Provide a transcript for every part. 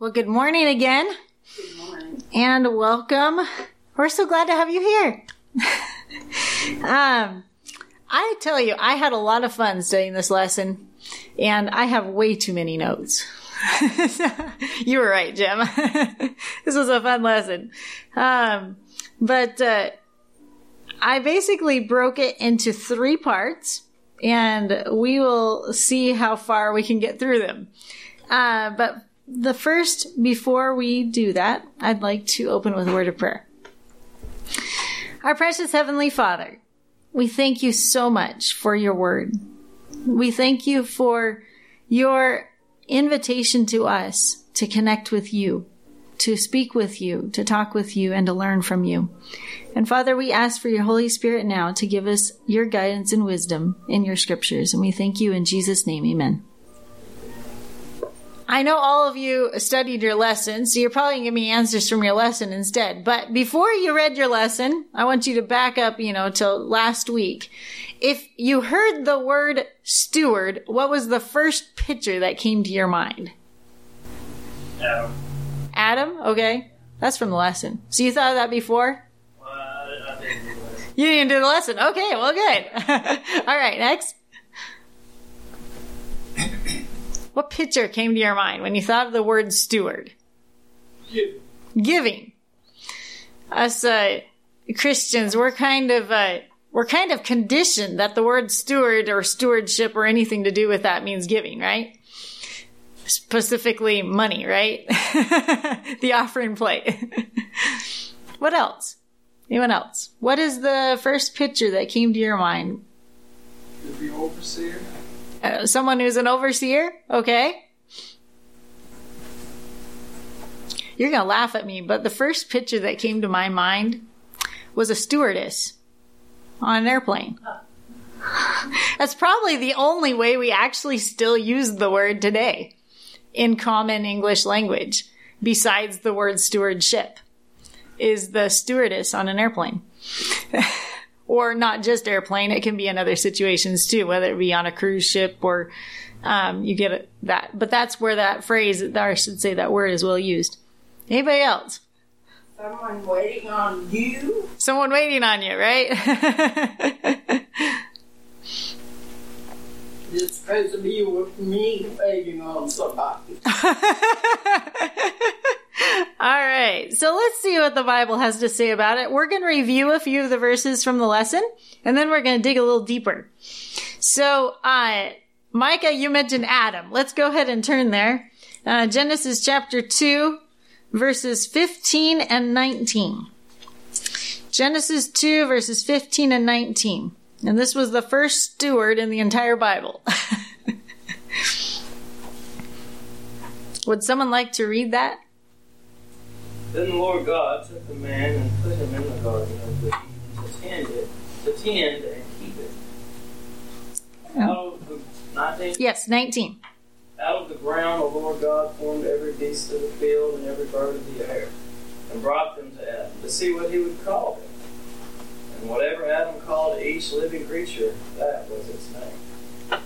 Well, good morning again. Good morning. And welcome. We're so glad to have you here. um, I tell you, I had a lot of fun studying this lesson, and I have way too many notes. you were right, Jim. this was a fun lesson. Um, but uh, I basically broke it into three parts, and we will see how far we can get through them. Uh, but the first, before we do that, I'd like to open with a word of prayer. Our precious Heavenly Father, we thank you so much for your word. We thank you for your invitation to us to connect with you, to speak with you, to talk with you, and to learn from you. And Father, we ask for your Holy Spirit now to give us your guidance and wisdom in your scriptures. And we thank you in Jesus' name. Amen. I know all of you studied your lesson, so you're probably going to give me answers from your lesson instead. But before you read your lesson, I want you to back up, you know, till last week. If you heard the word steward, what was the first picture that came to your mind? Adam. Adam? Okay. That's from the lesson. So you thought of that before? Well, didn't. You didn't do the lesson. Okay, well, good. all right, next. What picture came to your mind when you thought of the word steward? Giving. Us uh, Christians, we're kind of uh, we're kind of conditioned that the word steward or stewardship or anything to do with that means giving, right? Specifically, money, right? the offering plate. what else? Anyone else? What is the first picture that came to your mind? The overseer. Uh, someone who's an overseer? Okay. You're going to laugh at me, but the first picture that came to my mind was a stewardess on an airplane. That's probably the only way we actually still use the word today in common English language, besides the word stewardship, is the stewardess on an airplane. or not just airplane. It can be in other situations too, whether it be on a cruise ship or um, you get it, that. But that's where that phrase, or I should say that word, is well used. Anybody else? Someone waiting on you. Someone waiting on you, right? It's supposed to be with me waiting on somebody. All right. So let's see what the Bible has to say about it. We're going to review a few of the verses from the lesson, and then we're going to dig a little deeper. So, uh, Micah, you mentioned Adam. Let's go ahead and turn there. Uh, Genesis chapter 2, verses 15 and 19. Genesis 2, verses 15 and 19. And this was the first steward in the entire Bible. Would someone like to read that? Then the Lord God took the man and put him in the garden of the Eden to tend it, to tend and keep it. Out of the 19, Yes, 19. out of the ground the Lord God formed every beast of the field and every bird of the air, and brought them to Adam to see what he would call them. And whatever Adam called each living creature, that was its name.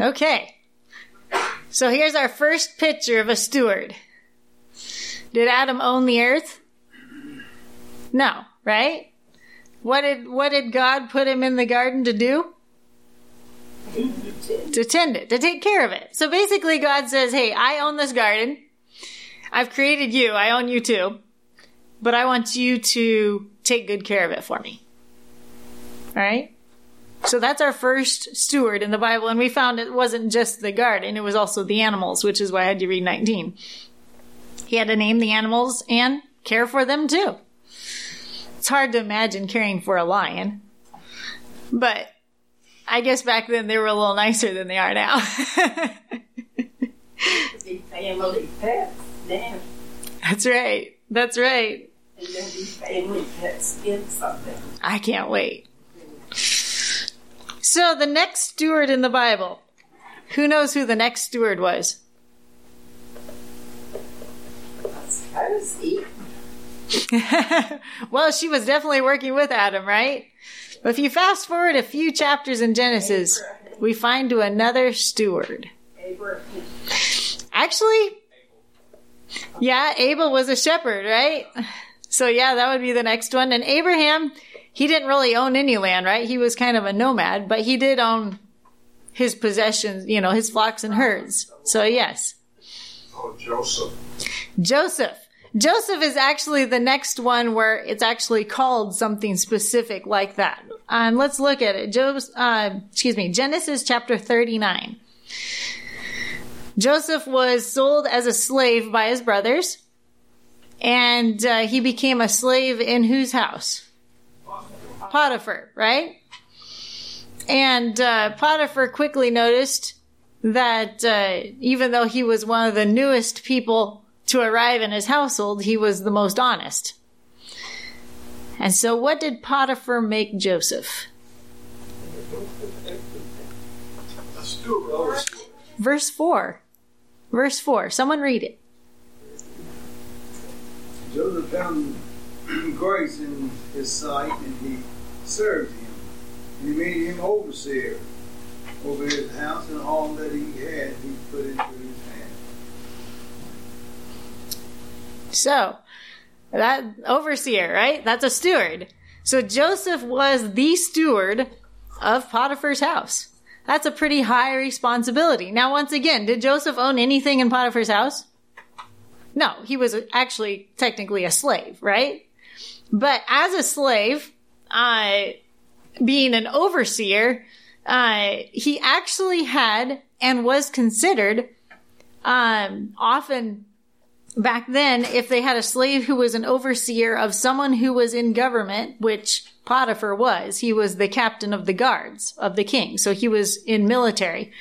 Okay. So here's our first picture of a steward. Did Adam own the earth? No, right? What did what did God put him in the garden to do? To tend it, to take care of it. So basically God says, "Hey, I own this garden. I've created you. I own you too. But I want you to take good care of it for me." All right? So that's our first steward in the Bible, and we found it wasn't just the garden, it was also the animals, which is why I had you read 19. He had to name the animals and care for them too. It's hard to imagine caring for a lion, but I guess back then they were a little nicer than they are now. The family pets now. That's right. That's right. And then these family pets get something. I can't wait. So the next steward in the Bible. Who knows who the next steward was? I he well, she was definitely working with Adam, right? But if you fast forward a few chapters in Genesis, we find to another steward. Actually, Yeah, Abel was a shepherd, right? So yeah, that would be the next one. And Abraham, he didn't really own any land, right? He was kind of a nomad, but he did own his possessions, you know, his flocks and herds. So yes. Oh, Joseph. Joseph. Joseph is actually the next one where it's actually called something specific like that. Um, let's look at it. Jos- uh, excuse me, Genesis chapter 39. Joseph was sold as a slave by his brothers, and uh, he became a slave in whose house? Potiphar, right? And uh, Potiphar quickly noticed that uh, even though he was one of the newest people to arrive in his household, he was the most honest. And so, what did Potiphar make Joseph? Verse 4. Verse 4. Someone read it. Joseph found grace in his sight, and he served him. And he made him overseer over his house, and all that he had he put into his hand. So, that overseer, right? That's a steward. So Joseph was the steward of Potiphar's house. That's a pretty high responsibility. Now, once again, did Joseph own anything in Potiphar's house? No, he was actually technically a slave, right? But as a slave, uh, being an overseer, uh, he actually had and was considered um, often back then, if they had a slave who was an overseer of someone who was in government, which Potiphar was, he was the captain of the guards of the king. So he was in military.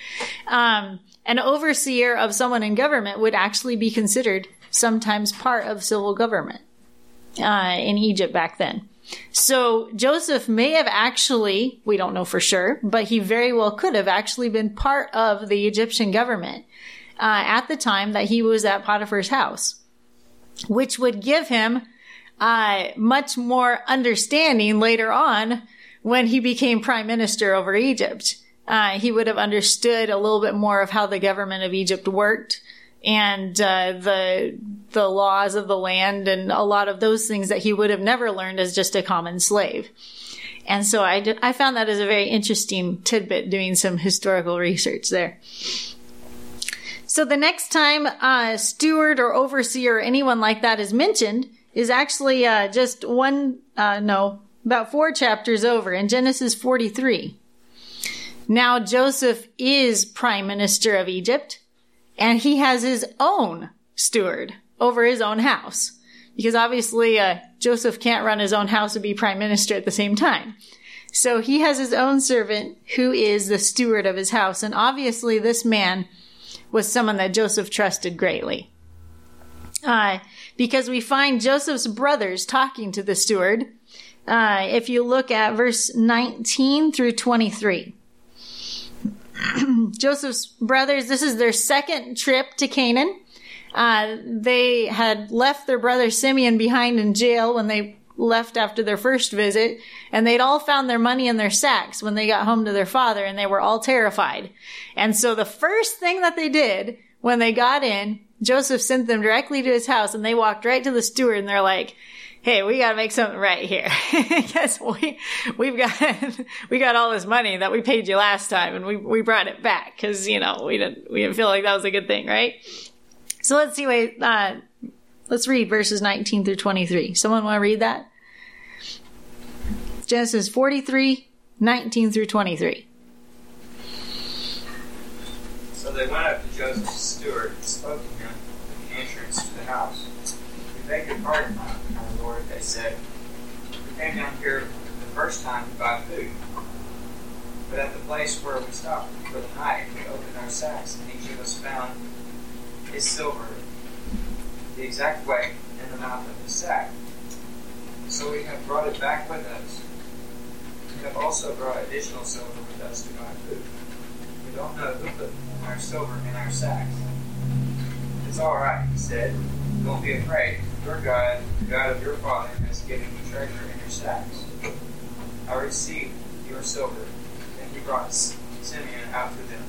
Um, an overseer of someone in government would actually be considered sometimes part of civil government uh, in Egypt back then. So Joseph may have actually, we don't know for sure, but he very well could have actually been part of the Egyptian government uh, at the time that he was at Potiphar's house, which would give him uh, much more understanding later on when he became prime minister over Egypt. Uh, he would have understood a little bit more of how the government of Egypt worked and uh, the the laws of the land and a lot of those things that he would have never learned as just a common slave. And so I, I found that as a very interesting tidbit doing some historical research there. So the next time uh, steward or overseer or anyone like that is mentioned is actually uh, just one, uh, no, about four chapters over in Genesis 43. Now Joseph is prime minister of Egypt and he has his own steward over his own house. Because obviously, uh, Joseph can't run his own house and be prime minister at the same time. So he has his own servant who is the steward of his house. And obviously, this man was someone that Joseph trusted greatly. Uh, because we find Joseph's brothers talking to the steward. Uh, if you look at verse 19 through 23. Joseph's brothers, this is their second trip to Canaan. Uh, they had left their brother Simeon behind in jail when they left after their first visit, and they'd all found their money in their sacks when they got home to their father, and they were all terrified. And so the first thing that they did when they got in, Joseph sent them directly to his house, and they walked right to the steward, and they're like, hey, we gotta make something right here. Yes, we, we've got, we got all this money that we paid you last time and we, we brought it back because, you know, we didn't, we didn't feel like that was a good thing, right? So let's see what, uh, let's read verses 19 through 23. Someone want to read that? Genesis 43, 19 through 23. So they went up to Joseph's steward and spoke to him at the entrance to the house. We beg your pardon, they said. We came down here the first time to buy food. But at the place where we stopped for the night, we opened our sacks, and each of us found his silver the exact weight in the mouth of his sack. So we have brought it back with us. We have also brought additional silver with us to buy food. We don't know who put our silver in our sacks. It's all right, he said. Don't be afraid. Your God, the God of your father, has given you treasure in your sacks. I received your silver. And he brought Simeon to them.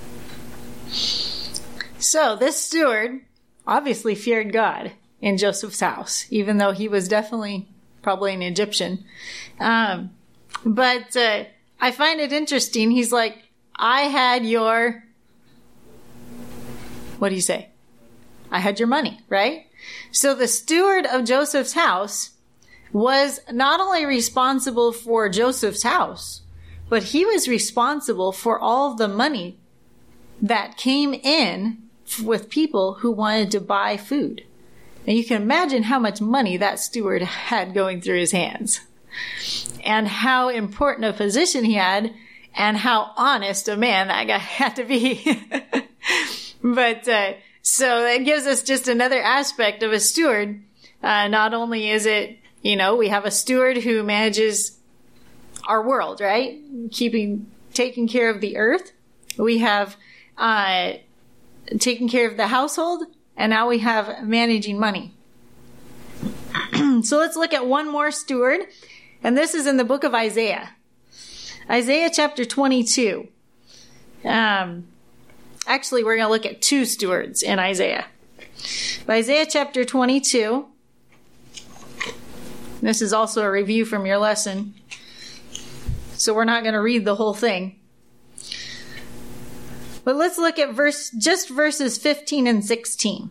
So this steward obviously feared God in Joseph's house, even though he was definitely probably an Egyptian. Um, but uh, I find it interesting. He's like, I had your. What do you say? I had your money, right? So the steward of Joseph's house was not only responsible for Joseph's house, but he was responsible for all the money that came in with people who wanted to buy food. And you can imagine how much money that steward had going through his hands and how important a position he had and how honest a man that guy had to be. but, uh, so that gives us just another aspect of a steward. Uh, not only is it, you know, we have a steward who manages our world, right? Keeping, taking care of the earth. We have, uh, taking care of the household. And now we have managing money. so let's look at one more steward. And this is in the book of Isaiah. Isaiah chapter 22. Um, actually, we're going to look at two stewards in Isaiah. Isaiah chapter 22. This is also a review from your lesson. So we're not going to read the whole thing. But let's look at verse, just verses 15 and 16.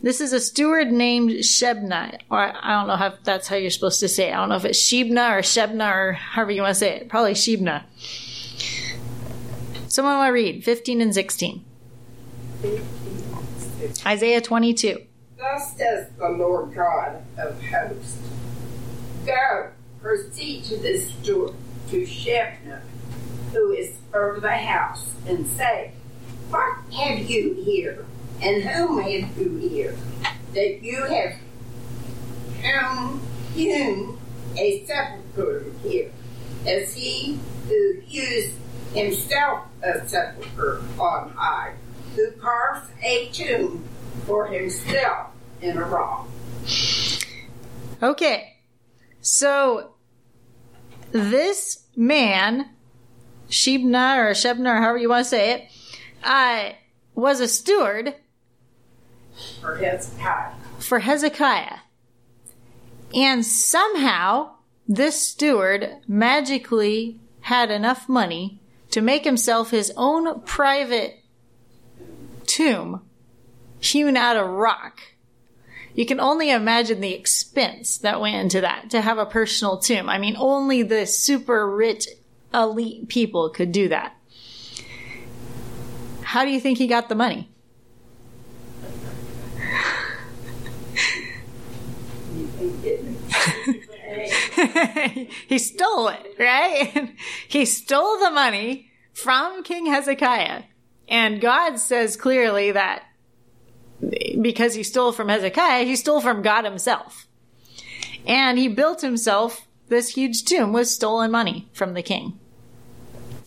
This is a steward named Shebna, or I don't know how that's how you're supposed to say it. I don't know if it's Shebna or Shebna or however you want to say it. Probably Shebna. Someone want to read 15 and 16. Isaiah 22. Thus says the Lord God of hosts Go, proceed to this steward, to Shebna, who is over the house, and say, What have you here? And whom have you here? That you have hewn, a sepulchre here, as he who hews himself a sepulchre on high, who carves a tomb for himself in a rock. Okay. So this man, Shebna or Shebna or however you want to say it, uh, was a steward For Hezekiah. for Hezekiah. And somehow this steward magically had enough money to make himself his own private tomb hewn out of rock. You can only imagine the expense that went into that to have a personal tomb. I mean, only the super rich elite people could do that. How do you think he got the money? he stole it, right? he stole the money from King Hezekiah. And God says clearly that because he stole from Hezekiah, he stole from God himself. And he built himself this huge tomb with stolen money from the king.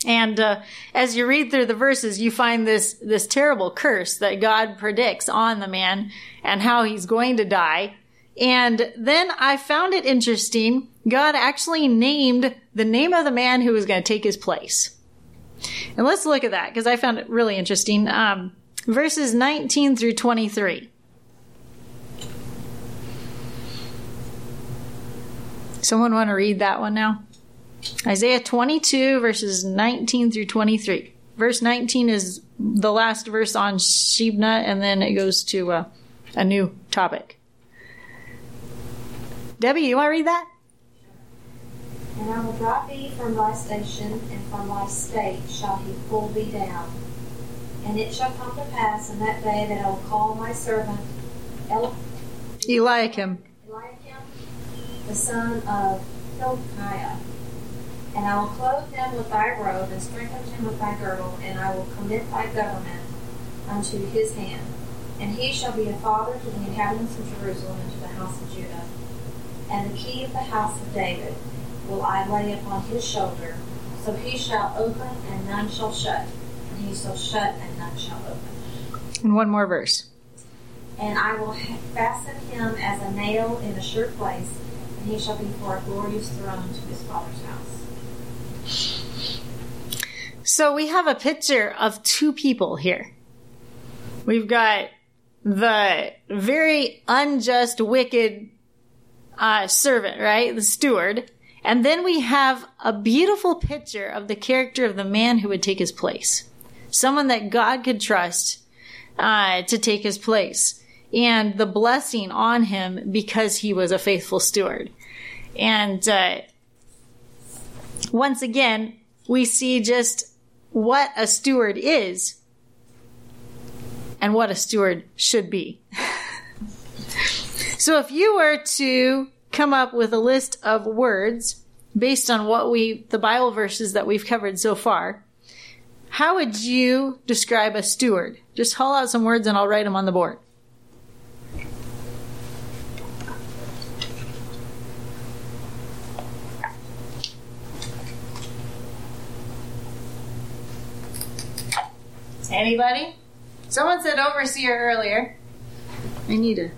And uh, as you read through the verses, you find this this terrible curse that God predicts on the man and how he's going to die. And then I found it interesting. God actually named the name of the man who was going to take his place. And let's look at that because I found it really interesting. Um, verses 19 through 23. Someone want to read that one now? Isaiah 22, verses 19 through 23. Verse 19 is the last verse on Shebna, and then it goes to uh, a new topic. Debbie, you want to read that? And I will drive thee from thy station, and from thy state shall he pull thee down. And it shall come to pass in that day that I will call my servant El- Eliakim. Eliakim, the son of Hilkiah. And I will clothe him with thy robe, and strengthen him with thy girdle, and I will commit thy government unto his hand. And he shall be a father to the inhabitants of Jerusalem and to the house of Judah. And the key of the house of David will I lay upon his shoulder. So he shall open, and none shall shut, and he shall shut, and none shall open. And one more verse. And I will fasten him as a nail in a sure place, and he shall be for a glorious throne to his father's house. So we have a picture of two people here. We've got the very unjust, wicked uh, servant, right? The steward. And then we have a beautiful picture of the character of the man who would take his place. Someone that God could trust uh, to take his place. And the blessing on him because he was a faithful steward. And uh, once again, we see just what a steward is and what a steward should be. so if you were to come up with a list of words based on what we, the Bible verses that we've covered so far, how would you describe a steward? Just haul out some words and I'll write them on the board. Anybody? Someone said overseer earlier. I need a.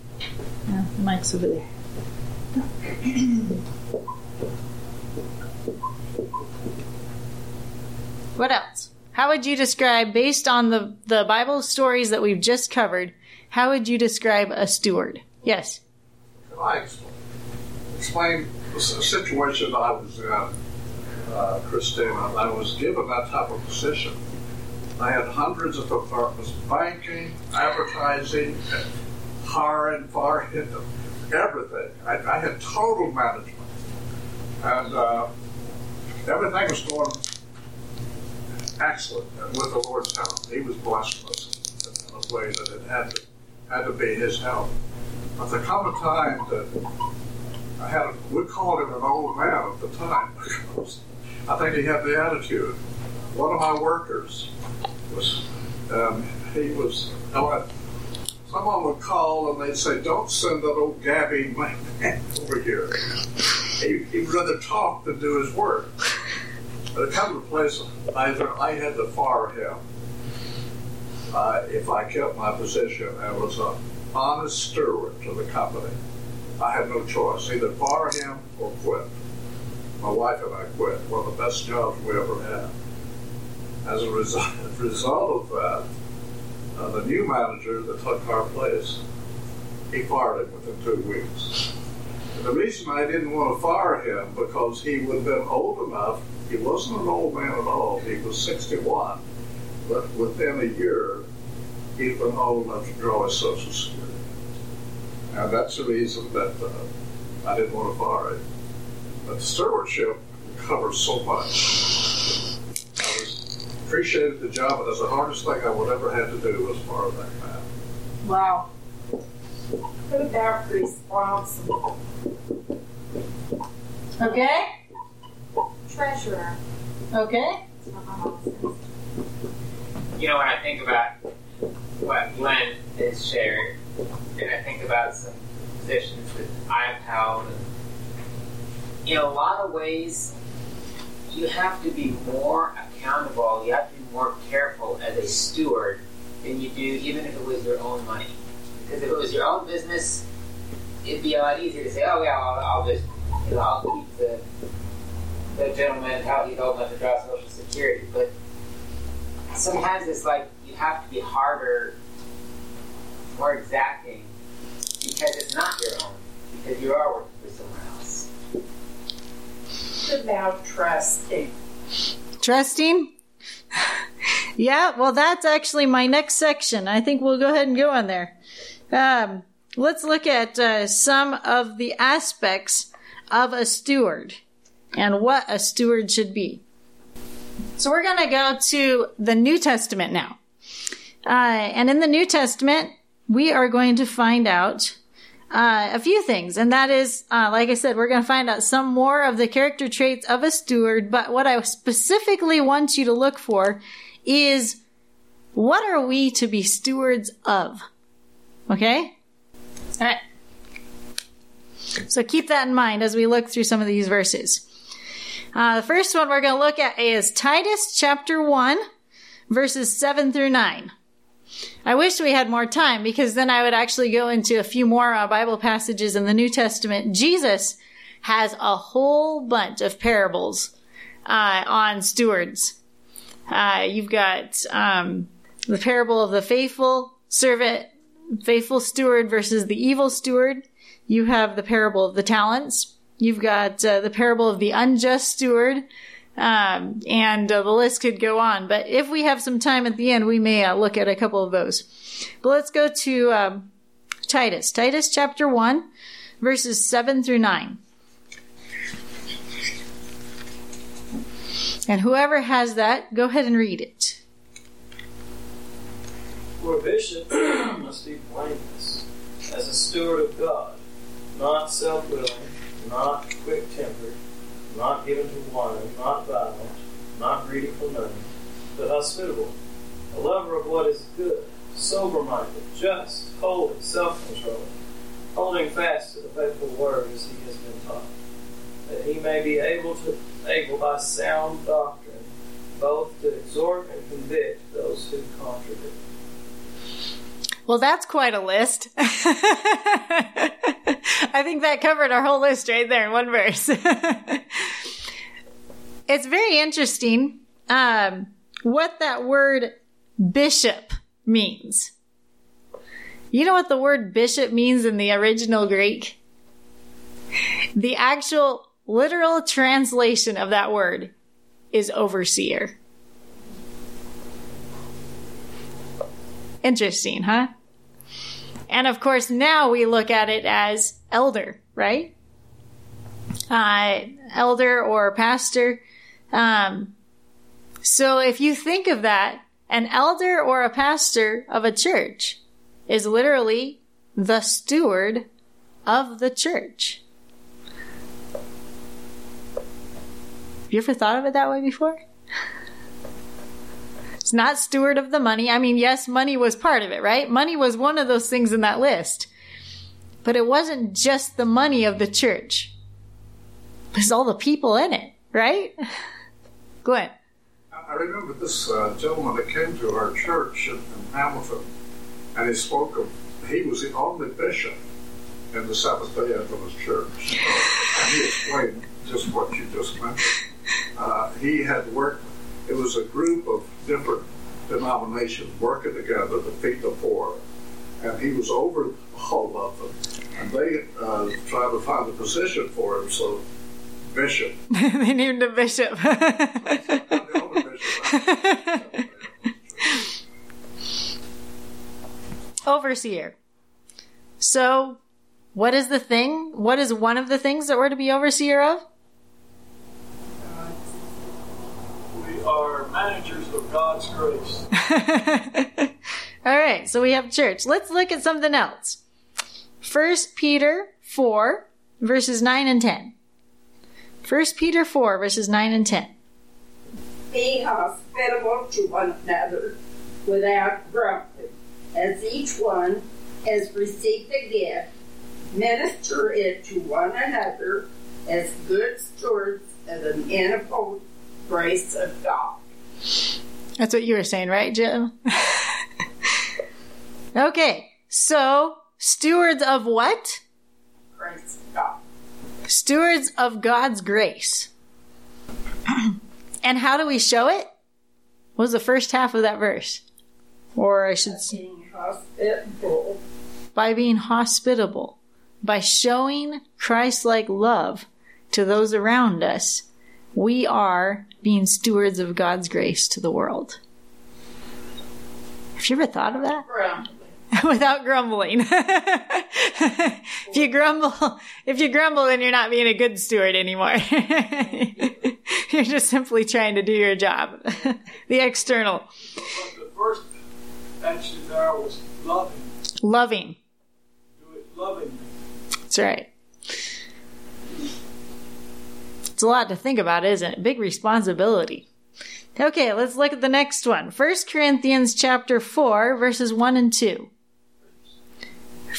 Yeah, the mic's over there. what else? How would you describe, based on the, the Bible stories that we've just covered, how would you describe a steward? Yes. Can I explain, the situation I was in, uh, Christina? I was given that type of position. I had hundreds of departments, banking, advertising, hiring, firing, everything. I, I had total management. And uh, everything was going excellent and with the Lord's help. He was blessing us in a way that it had to, had to be His help. But there come a time that I had, a, we called him an old man at the time because I think he had the attitude. One of my workers was, um, he was, uh, someone would call and they'd say, don't send that old Gabby man over here. He, he'd rather talk than do his work. But it come to a place either I had to fire him uh, if I kept my position I was an honest steward to the company. I had no choice. Either fire him or quit. My wife and I quit. One of the best jobs we ever had. As a result, result of that, the new manager that took our place, he fired him within two weeks. And the reason I didn't want to fire him because he would have been old enough. He wasn't an old man at all. He was 61, but within a year, he'd been old enough to draw his Social Security. And that's the reason that uh, I didn't want to fire him. But stewardship covers so much. I was appreciated the job, but that's the hardest thing I would ever have to do was fire that man. Wow. What about responsible? Okay. Treasurer. Okay. That's what my mom says. You know, when I think about what Glenn has shared, and I think about some positions that I've held, and in a lot of ways, you have to be more accountable, you have to be more careful as a steward than you do even if it was your own money. Because if it was your own business, it'd be a lot easier to say, oh, yeah, I'll, I'll just, you know, I'll keep the, the gentleman how he's old enough to draw Social Security. But sometimes it's like you have to be harder, more exacting, because it's not your own, because you are working for someone else. About trusting? Trusting? yeah, well, that's actually my next section. I think we'll go ahead and go on there. Um, let's look at uh, some of the aspects of a steward and what a steward should be. So we're going to go to the New Testament now. Uh, and in the New Testament, we are going to find out uh, a few things. And that is, uh, like I said, we're going to find out some more of the character traits of a steward. But what I specifically want you to look for is what are we to be stewards of? Okay? All right. So keep that in mind as we look through some of these verses. Uh, the first one we're going to look at is Titus chapter 1, verses 7 through 9. I wish we had more time because then I would actually go into a few more uh, Bible passages in the New Testament. Jesus has a whole bunch of parables uh, on stewards. Uh, you've got um, the parable of the faithful servant, faithful steward versus the evil steward. You have the parable of the talents. You've got uh, the parable of the unjust steward. Um, and uh, the list could go on. But if we have some time at the end, we may uh, look at a couple of those. But let's go to um, Titus. Titus chapter 1, verses 7 through 9. And whoever has that, go ahead and read it. For a bishop must be blameless, as a steward of God, not self willing, not quick tempered, not given to wine, not violent, not greedy for money, but hospitable, a lover of what is good, sober minded, just, holy, self controlled, holding fast to the faithful word as he has been taught, that he may be able to able by sound doctrine both to exhort and convict those who contradict. Well, that's quite a list. I think that covered our whole list right there in one verse. it's very interesting um, what that word bishop means. You know what the word bishop means in the original Greek? The actual literal translation of that word is overseer. Interesting, huh? And of course, now we look at it as elder, right? Uh, elder or pastor. Um, so if you think of that, an elder or a pastor of a church is literally the steward of the church. you ever thought of it that way before? It's not steward of the money. I mean, yes, money was part of it, right? Money was one of those things in that list. But it wasn't just the money of the church. It's all the people in it, right? Ahead. I remember this uh, gentleman that came to our church in, in Hamilton, and he spoke of, he was the only bishop in the Seventh day Adventist church. And he explained just what you just mentioned. Uh, he had worked, it was a group of different denominations working together to feed the poor. And he was over all of them. And they uh, tried to find a position for him, so bishop. they named him bishop. overseer. So, what is the thing? What is one of the things that we're to be overseer of? are managers of God's grace. All right, so we have church. Let's look at something else. First Peter 4, verses 9 and 10. First Peter 4, verses 9 and 10. Be hospitable to one another without grumbling, as each one has received a gift, minister it to one another as good stewards of the manifold grace of God. That's what you were saying, right, Jim? okay, so stewards of what? Grace God. Stewards of God's grace. and how do we show it? What was the first half of that verse? Or I should say, by being hospitable, by showing Christ like love to those around us, we are being stewards of God's grace to the world. Have you ever thought of that? Grumbling. Without grumbling. if you grumble, if you grumble, then you're not being a good steward anymore. you're just simply trying to do your job. the external. But the first action there was loving. Loving. Do it lovingly. That's right. It's a lot to think about, isn't it? Big responsibility. Okay, let's look at the next one. 1 Corinthians chapter 4, verses 1 and 2.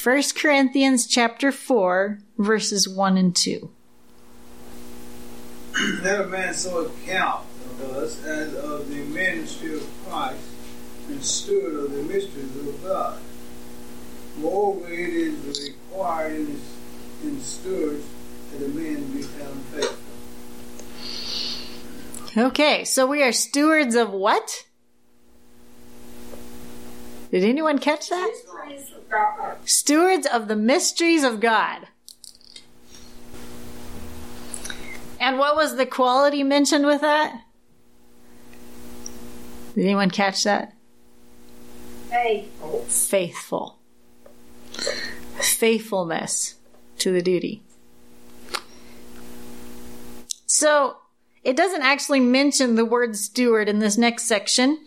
1 Corinthians chapter 4, verses 1 and 2. Let a man so account of us as of the ministry of Christ and steward of the mysteries of God. Moreover, it is required in, in stewards that a man be found faithful. Okay, so we are stewards of what? Did anyone catch that? of Stewards of the mysteries of God. And what was the quality mentioned with that? Did anyone catch that? Faithful. Faithful. Faithfulness to the duty. So, it doesn't actually mention the word steward in this next section,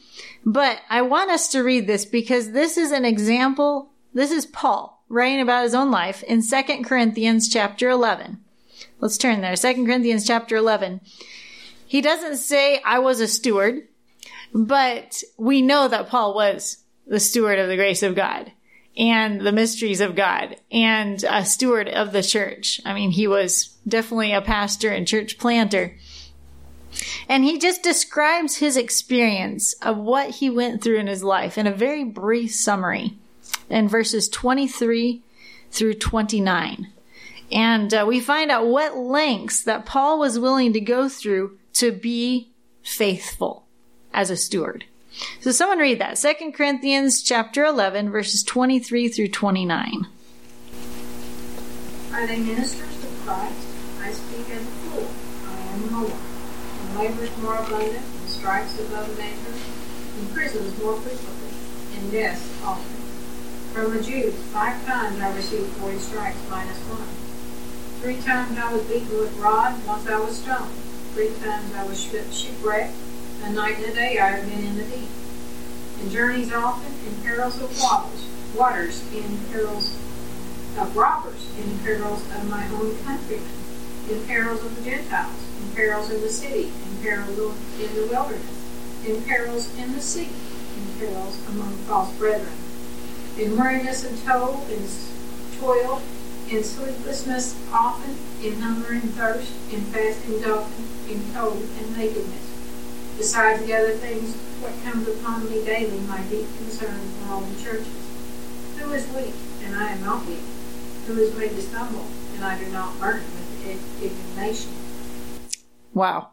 but I want us to read this because this is an example. This is Paul writing about his own life in 2 Corinthians chapter 11. Let's turn there. 2 Corinthians chapter 11. He doesn't say, I was a steward, but we know that Paul was the steward of the grace of God and the mysteries of God and a steward of the church. I mean, he was definitely a pastor and church planter. And he just describes his experience of what he went through in his life in a very brief summary in verses 23 through 29. And uh, we find out what lengths that Paul was willing to go through to be faithful as a steward. So someone read that. 2 Corinthians chapter 11 verses 23 through 29. Are they ministers of Christ? I speak as a fool. I am more. In labors more abundant, and stripes above measure, in prisons more frequently, and deaths often. From the Jews, five times I received forty stripes minus one. Three times I was beaten with rod, once I was stoned. Three times I was shipwrecked. A night and a day I have been in the deep. In journeys often, in perils of waters, waters, in perils of robbers, in perils of my own countrymen, in perils of the Gentiles, perils in the city, in perils in the wilderness, in perils in the sea, in perils among false brethren, in weariness and toil, in toil, in sleeplessness often, in hunger and thirst, in fasting often, in cold and nakedness. Besides the other things, what comes upon me daily, my deep concern for all the churches. Who is weak, and I am not weak? Who is made to stumble, and I do not burn with indignation? Wow.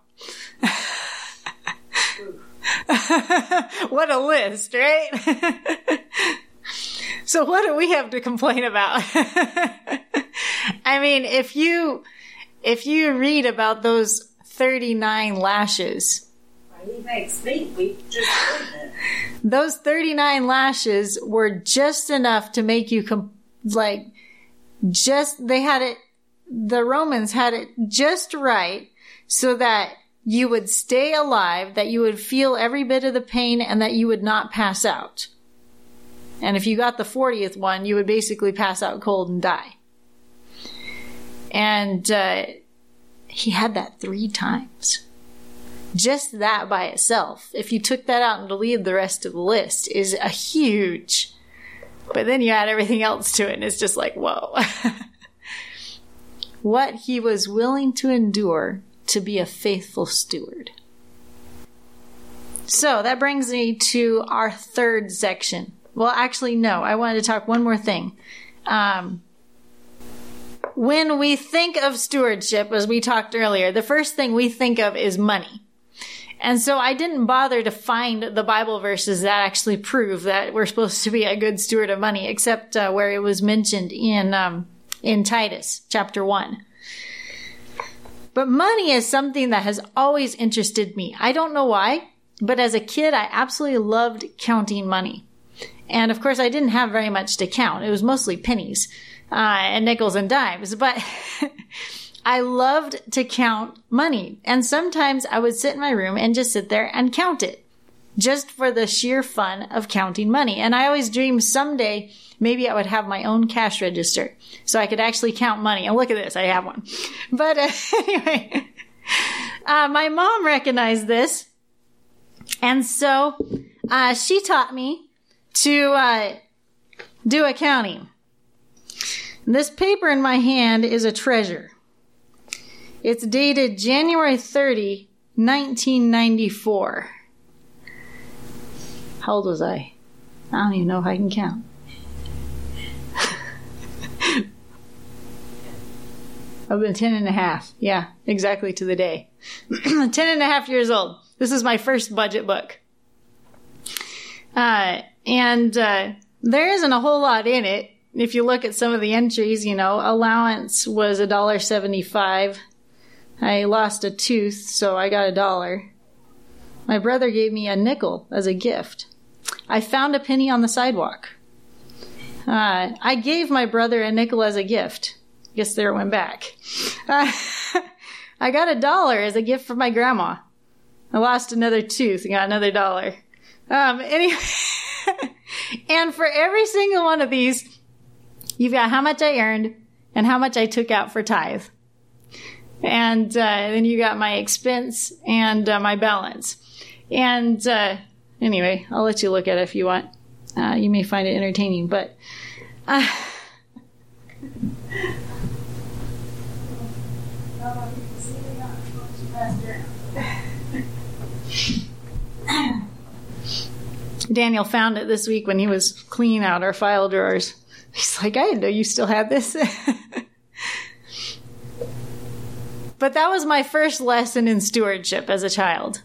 what a list, right? so what do we have to complain about? I mean, if you if you read about those 39 lashes, He makes me weep just reading it. those 39 lashes were just enough to make you com- like just they had it the Romans had it just right so that you would stay alive, that you would feel every bit of the pain and that you would not pass out. And if you got the 40th one, you would basically pass out cold and die. And uh, he had that three times. Just that by itself, if you took that out and deleted the rest of the list, is a huge. But then you add everything else to it, and it's just like, whoa. what he was willing to endure to be a faithful steward. So that brings me to our third section. Well, actually, no, I wanted to talk one more thing. Um, when we think of stewardship, as we talked earlier, the first thing we think of is money. And so I didn't bother to find the Bible verses that actually prove that we're supposed to be a good steward of money, except uh, where it was mentioned in um, in Titus chapter one. But money is something that has always interested me. I don't know why, but as a kid, I absolutely loved counting money. And of course, I didn't have very much to count. It was mostly pennies uh, and nickels and dimes. But I loved to count money. And sometimes I would sit in my room and just sit there and count it just for the sheer fun of counting money. And I always dreamed someday maybe I would have my own cash register so I could actually count money. And look at this, I have one. But uh, anyway, uh, my mom recognized this. And so uh, she taught me to uh, do accounting. This paper in my hand is a treasure. It's dated January 30, 1994. How old was I? I don't even know if I can count. I've been 10 and a half. Yeah, exactly to the day. 10 and a half years old. This is my first budget book. Uh, and uh, there isn't a whole lot in it. If you look at some of the entries, you know, allowance was a dollar seventy-five. I lost a tooth, so I got a dollar. My brother gave me a nickel as a gift. I found a penny on the sidewalk. Uh, I gave my brother a nickel as a gift. Guess there it went back. Uh, I got a dollar as a gift from my grandma. I lost another tooth and got another dollar. Um, anyway, and for every single one of these, you've got how much I earned and how much I took out for tithe. And uh, then you got my expense and uh, my balance. And uh, anyway, I'll let you look at it if you want. Uh, you may find it entertaining, but. Uh, Daniel found it this week when he was cleaning out our file drawers. He's like, I didn't know you still had this. but that was my first lesson in stewardship as a child.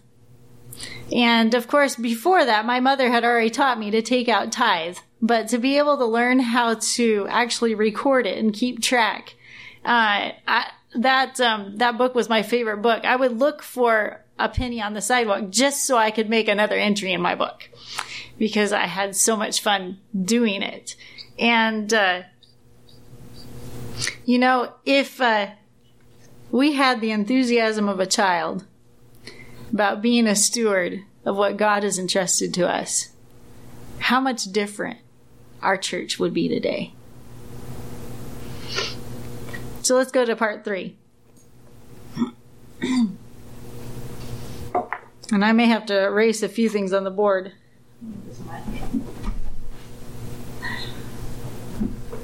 And of course, before that, my mother had already taught me to take out tithe, but to be able to learn how to actually record it and keep track, uh, I, that um, that book was my favorite book. I would look for a penny on the sidewalk just so I could make another entry in my book because I had so much fun doing it. And uh, you know, if uh, we had the enthusiasm of a child about being a steward of what God has entrusted to us, how much different our church would be today. So let's go to part three. and I may have to erase a few things on the board.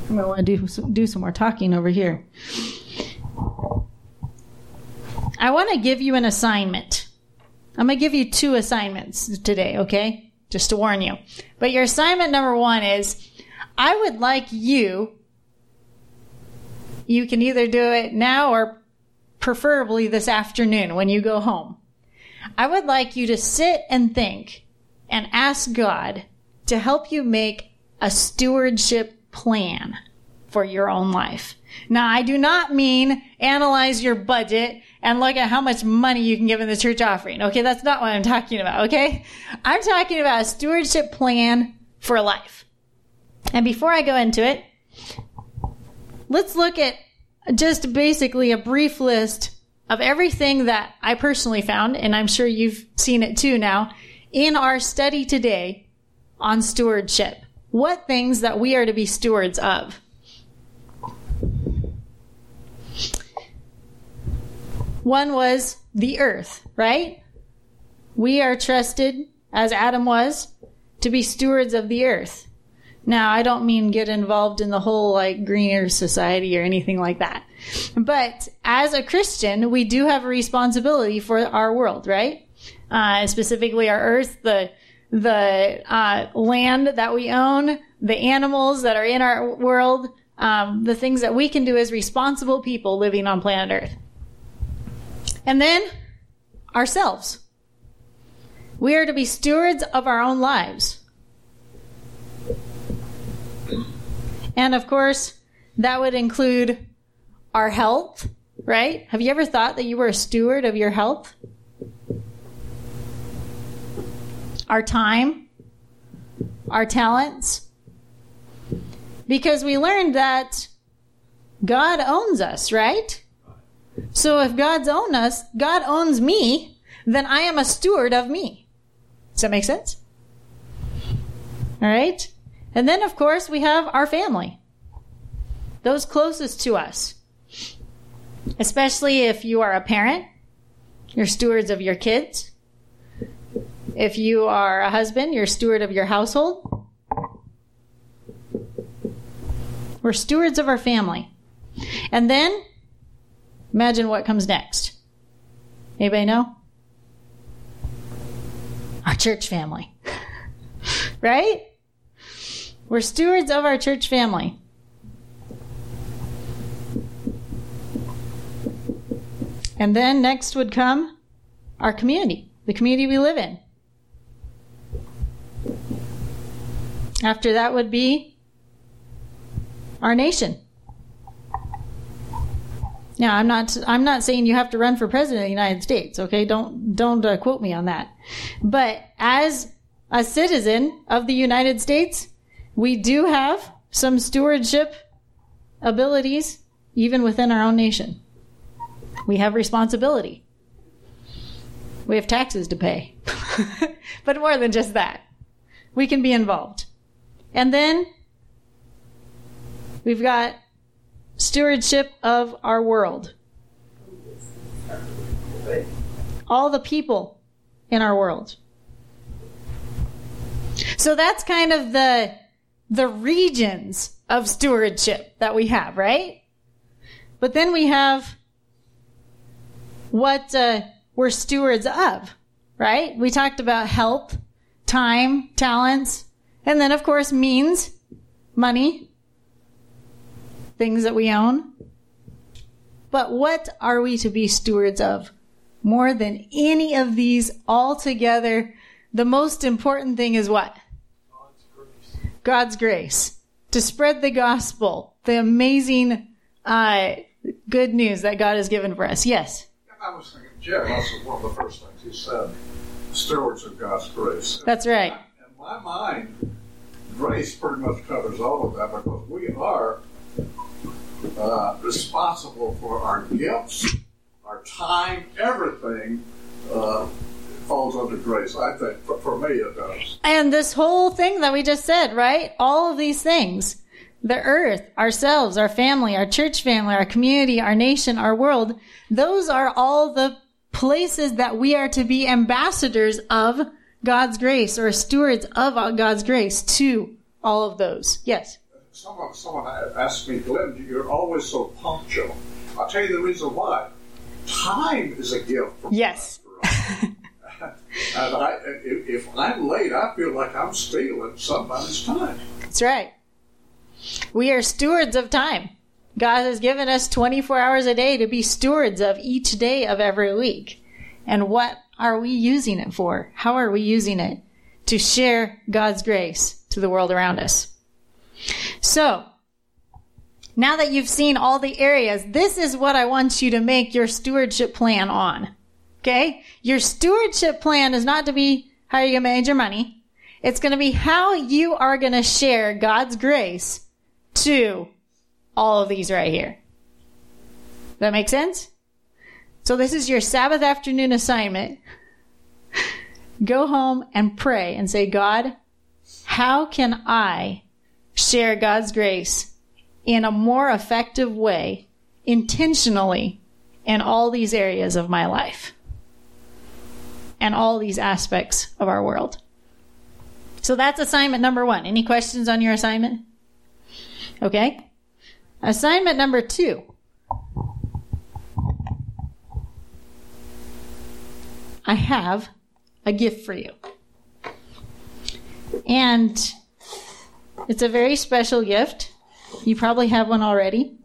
I'm to want to do, do some more talking over here. I want to give you an assignment. I'm going to give you two assignments today, okay? Just to warn you. But your assignment number one is I would like you, you can either do it now or preferably this afternoon when you go home. I would like you to sit and think and ask God to help you make a stewardship plan for your own life. Now, I do not mean analyze your budget and look at how much money you can give in the church offering. Okay, that's not what I'm talking about, okay? I'm talking about a stewardship plan for life. And before I go into it, let's look at just basically a brief list of everything that I personally found, and I'm sure you've seen it too now, in our study today on stewardship. What things that we are to be stewards of. One was the earth, right? We are trusted, as Adam was, to be stewards of the earth. Now, I don't mean get involved in the whole like greener society or anything like that. But as a Christian, we do have a responsibility for our world, right? Uh, specifically our earth, the, the, uh, land that we own, the animals that are in our world, um, the things that we can do as responsible people living on planet earth. And then ourselves. We are to be stewards of our own lives. And of course, that would include our health, right? Have you ever thought that you were a steward of your health? Our time, our talents. Because we learned that God owns us, right? So if God's own us, God owns me, then I am a steward of me. Does that make sense? All right. And then, of course, we have our family. Those closest to us. Especially if you are a parent, you're stewards of your kids. If you are a husband, you're steward of your household. We're stewards of our family. And then Imagine what comes next. Anybody know? Our church family. right? We're stewards of our church family. And then next would come our community, the community we live in. After that would be our nation. Now, I'm not I'm not saying you have to run for president of the United States, okay? Don't don't uh, quote me on that. But as a citizen of the United States, we do have some stewardship abilities even within our own nation. We have responsibility. We have taxes to pay. but more than just that, we can be involved. And then we've got stewardship of our world. All the people in our world. So that's kind of the the regions of stewardship that we have, right? But then we have what uh, we're stewards of, right? We talked about health, time, talents, and then of course means, money, things that we own. But what are we to be stewards of? More than any of these all together, the most important thing is what? God's grace. God's grace. To spread the gospel, the amazing uh, good news that God has given for us. Yes. I was thinking, Jim, that's one of the first things he said. Stewards of God's grace. That's right. In my mind, grace pretty much covers all of that because we are uh, responsible for our gifts, our time, everything uh, falls under grace. I think for, for me it does. And this whole thing that we just said, right? All of these things the earth, ourselves, our family, our church family, our community, our nation, our world those are all the places that we are to be ambassadors of God's grace or stewards of God's grace to all of those. Yes. Someone, someone asked me, Glenn, you're always so punctual. I'll tell you the reason why. Time is a gift. Yes. And I, if, if I'm late, I feel like I'm stealing somebody's time. That's right. We are stewards of time. God has given us 24 hours a day to be stewards of each day of every week. And what are we using it for? How are we using it to share God's grace to the world around us? So, now that you've seen all the areas, this is what I want you to make your stewardship plan on. Okay? Your stewardship plan is not to be how you're going to manage your money. It's going to be how you are going to share God's grace to all of these right here. That make sense? So this is your Sabbath afternoon assignment. Go home and pray and say, God, how can I share God's grace in a more effective way, intentionally, in all these areas of my life and all these aspects of our world? So that's assignment number one. Any questions on your assignment? Okay. Assignment number two. I have a gift for you. And it's a very special gift. You probably have one already.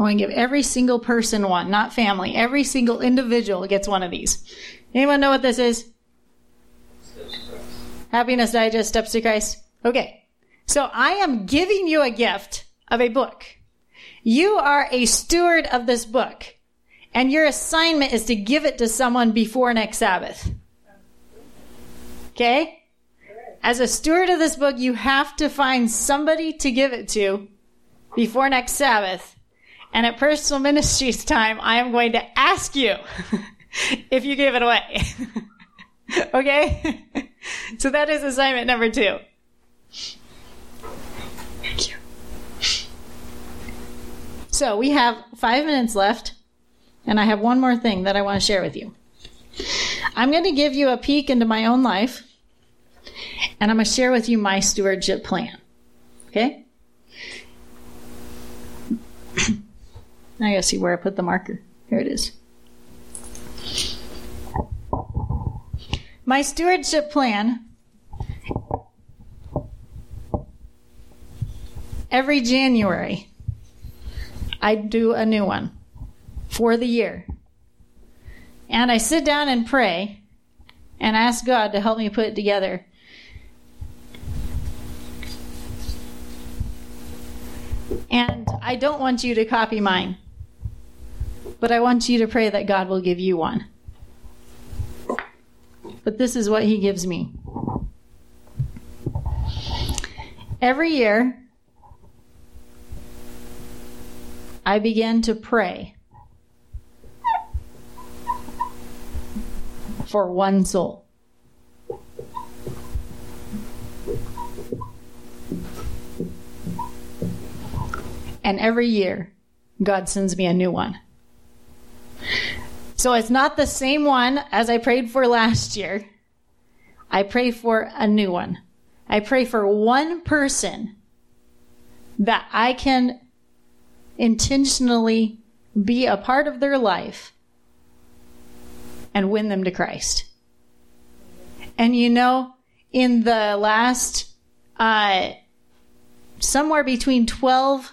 I want to give every single person one, not family. Every single individual gets one of these. Anyone know what this is? Happiness Digest Steps to Christ. Okay. So I am giving you a gift of a book. You are a steward of this book. And your assignment is to give it to someone before next Sabbath. Okay? As a steward of this book, you have to find somebody to give it to before next Sabbath. And at personal ministries time, I am going to ask you if you give it away. okay? so that is assignment number two. Thank you. So we have five minutes left, and I have one more thing that I want to share with you. I'm going to give you a peek into my own life, and I'm going to share with you my stewardship plan. Okay? I gotta see where I put the marker. Here it is. My stewardship plan every January, I do a new one for the year. And I sit down and pray and ask God to help me put it together. And I don't want you to copy mine, but I want you to pray that God will give you one. But this is what He gives me. Every year, I begin to pray for one soul. And every year, God sends me a new one. So it's not the same one as I prayed for last year. I pray for a new one. I pray for one person that I can intentionally be a part of their life and win them to Christ. And you know, in the last, uh, somewhere between 12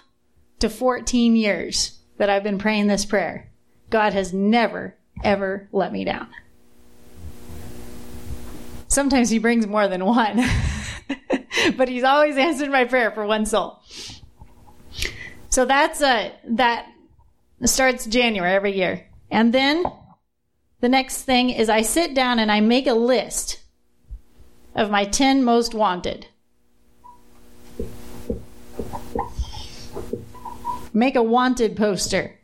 to 14 years that I've been praying this prayer, God has never, ever let me down. Sometimes He brings more than one, but He's always answered my prayer for one soul. So that's uh, that starts January every year. And then the next thing is I sit down and I make a list of my 10 most wanted. Make a wanted poster.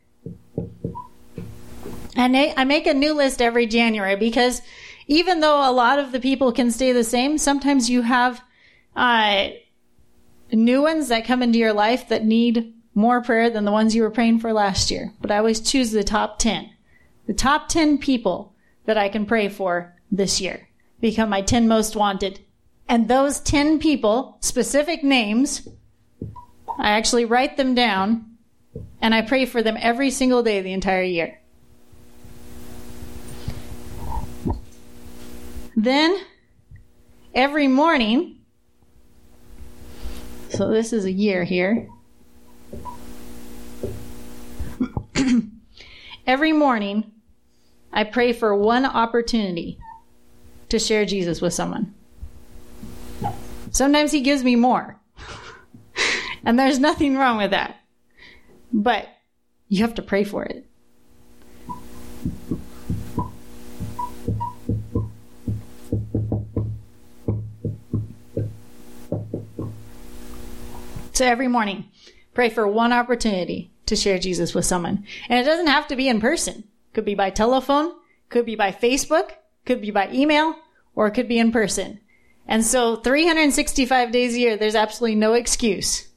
And I make a new list every January because even though a lot of the people can stay the same, sometimes you have uh, new ones that come into your life that need more prayer than the ones you were praying for last year. But I always choose the top 10. The top 10 people that I can pray for this year become my 10 most wanted. And those 10 people, specific names, I actually write them down and I pray for them every single day the entire year. Then, every morning, so this is a year here. every morning, I pray for one opportunity to share Jesus with someone. Sometimes He gives me more. and there's nothing wrong with that. But you have to pray for it. So every morning, pray for one opportunity to share Jesus with someone. And it doesn't have to be in person. Could be by telephone, could be by Facebook, could be by email, or it could be in person. And so 365 days a year, there's absolutely no excuse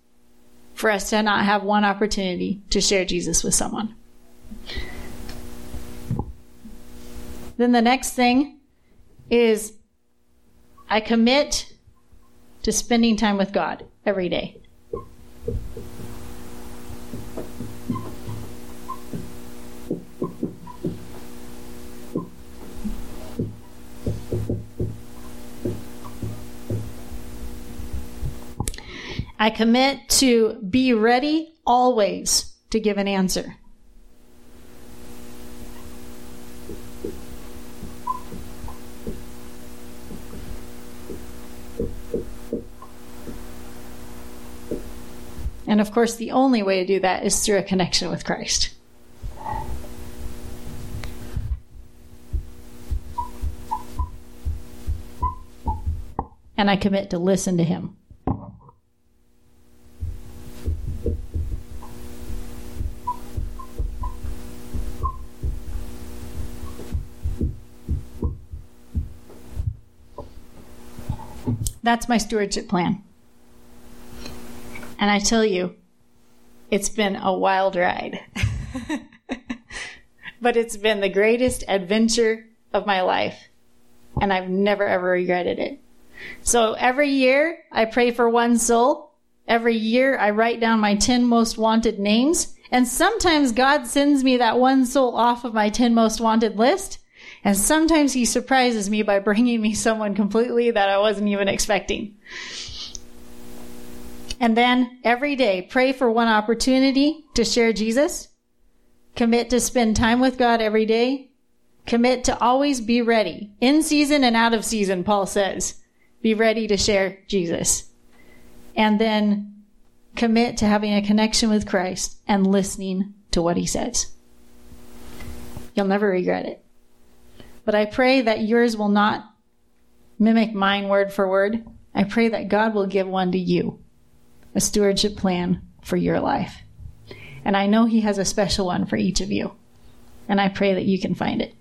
for us to not have one opportunity to share Jesus with someone. Then the next thing is I commit to spending time with God every day. I commit to be ready always to give an answer. And of course, the only way to do that is through a connection with Christ. And I commit to listen to Him. That's my stewardship plan. And I tell you, it's been a wild ride. but it's been the greatest adventure of my life. And I've never ever regretted it. So every year I pray for one soul. Every year I write down my 10 most wanted names. And sometimes God sends me that one soul off of my 10 most wanted list. And sometimes he surprises me by bringing me someone completely that I wasn't even expecting. And then every day, pray for one opportunity to share Jesus. Commit to spend time with God every day. Commit to always be ready. In season and out of season, Paul says. Be ready to share Jesus. And then commit to having a connection with Christ and listening to what he says. You'll never regret it. But I pray that yours will not mimic mine word for word. I pray that God will give one to you, a stewardship plan for your life. And I know He has a special one for each of you. And I pray that you can find it.